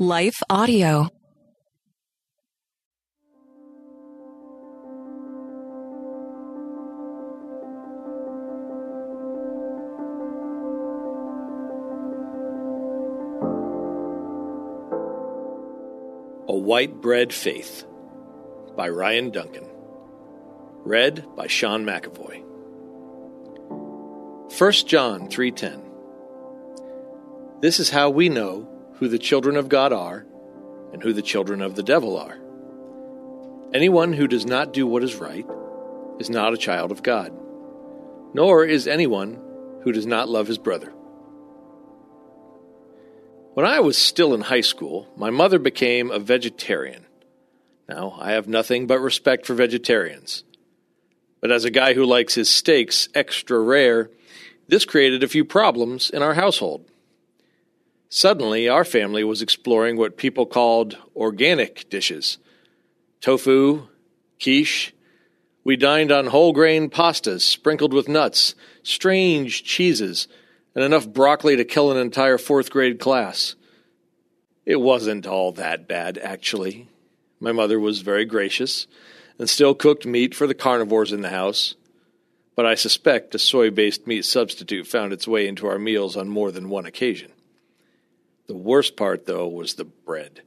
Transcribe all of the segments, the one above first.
Life Audio. A White Bread Faith by Ryan Duncan. Read by Sean McAvoy. 1 John 3:10 This is how we know who the children of God are and who the children of the devil are. Anyone who does not do what is right is not a child of God, nor is anyone who does not love his brother. When I was still in high school, my mother became a vegetarian. Now, I have nothing but respect for vegetarians. But as a guy who likes his steaks extra rare, this created a few problems in our household. Suddenly, our family was exploring what people called organic dishes tofu, quiche. We dined on whole grain pastas sprinkled with nuts, strange cheeses, and enough broccoli to kill an entire fourth grade class. It wasn't all that bad, actually. My mother was very gracious and still cooked meat for the carnivores in the house, but I suspect a soy based meat substitute found its way into our meals on more than one occasion. The worst part, though, was the bread.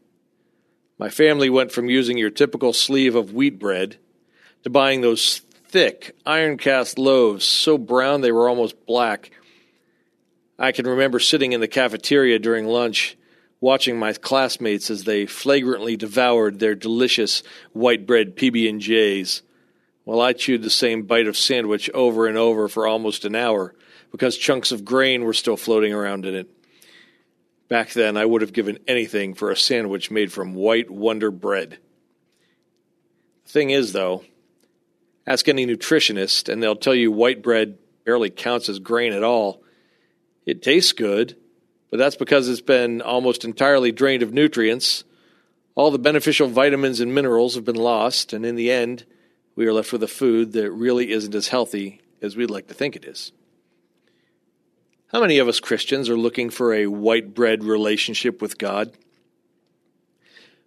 My family went from using your typical sleeve of wheat bread to buying those thick, iron cast loaves so brown they were almost black I can remember sitting in the cafeteria during lunch, watching my classmates as they flagrantly devoured their delicious white bread PB&Js, while I chewed the same bite of sandwich over and over for almost an hour because chunks of grain were still floating around in it. Back then, I would have given anything for a sandwich made from white Wonder bread. The thing is, though, ask any nutritionist, and they'll tell you white bread barely counts as grain at all it tastes good, but that's because it's been almost entirely drained of nutrients. All the beneficial vitamins and minerals have been lost, and in the end, we are left with a food that really isn't as healthy as we'd like to think it is. How many of us Christians are looking for a white bread relationship with God?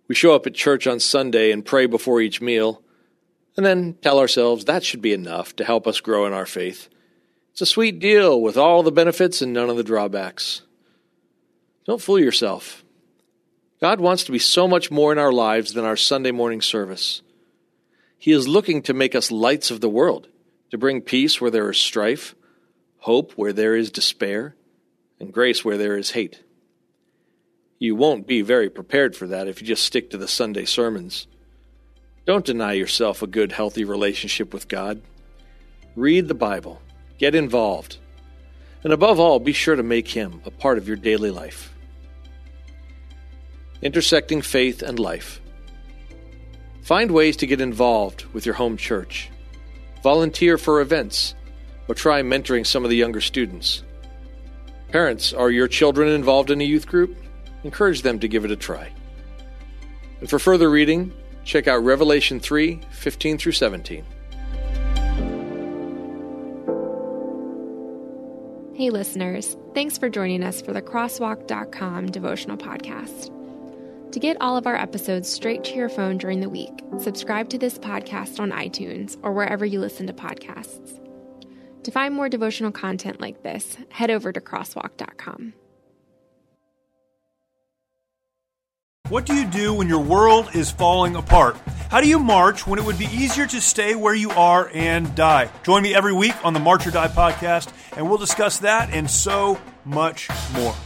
We show up at church on Sunday and pray before each meal, and then tell ourselves that should be enough to help us grow in our faith. It's a sweet deal with all the benefits and none of the drawbacks. Don't fool yourself. God wants to be so much more in our lives than our Sunday morning service. He is looking to make us lights of the world, to bring peace where there is strife, hope where there is despair, and grace where there is hate. You won't be very prepared for that if you just stick to the Sunday sermons. Don't deny yourself a good, healthy relationship with God. Read the Bible Get involved. And above all, be sure to make Him a part of your daily life. Intersecting faith and life. Find ways to get involved with your home church. Volunteer for events, or try mentoring some of the younger students. Parents, are your children involved in a youth group? Encourage them to give it a try. And for further reading, check out Revelation 3 15 through 17. Hey, listeners, thanks for joining us for the Crosswalk.com devotional podcast. To get all of our episodes straight to your phone during the week, subscribe to this podcast on iTunes or wherever you listen to podcasts. To find more devotional content like this, head over to Crosswalk.com. What do you do when your world is falling apart? How do you march when it would be easier to stay where you are and die? Join me every week on the March or Die podcast, and we'll discuss that and so much more.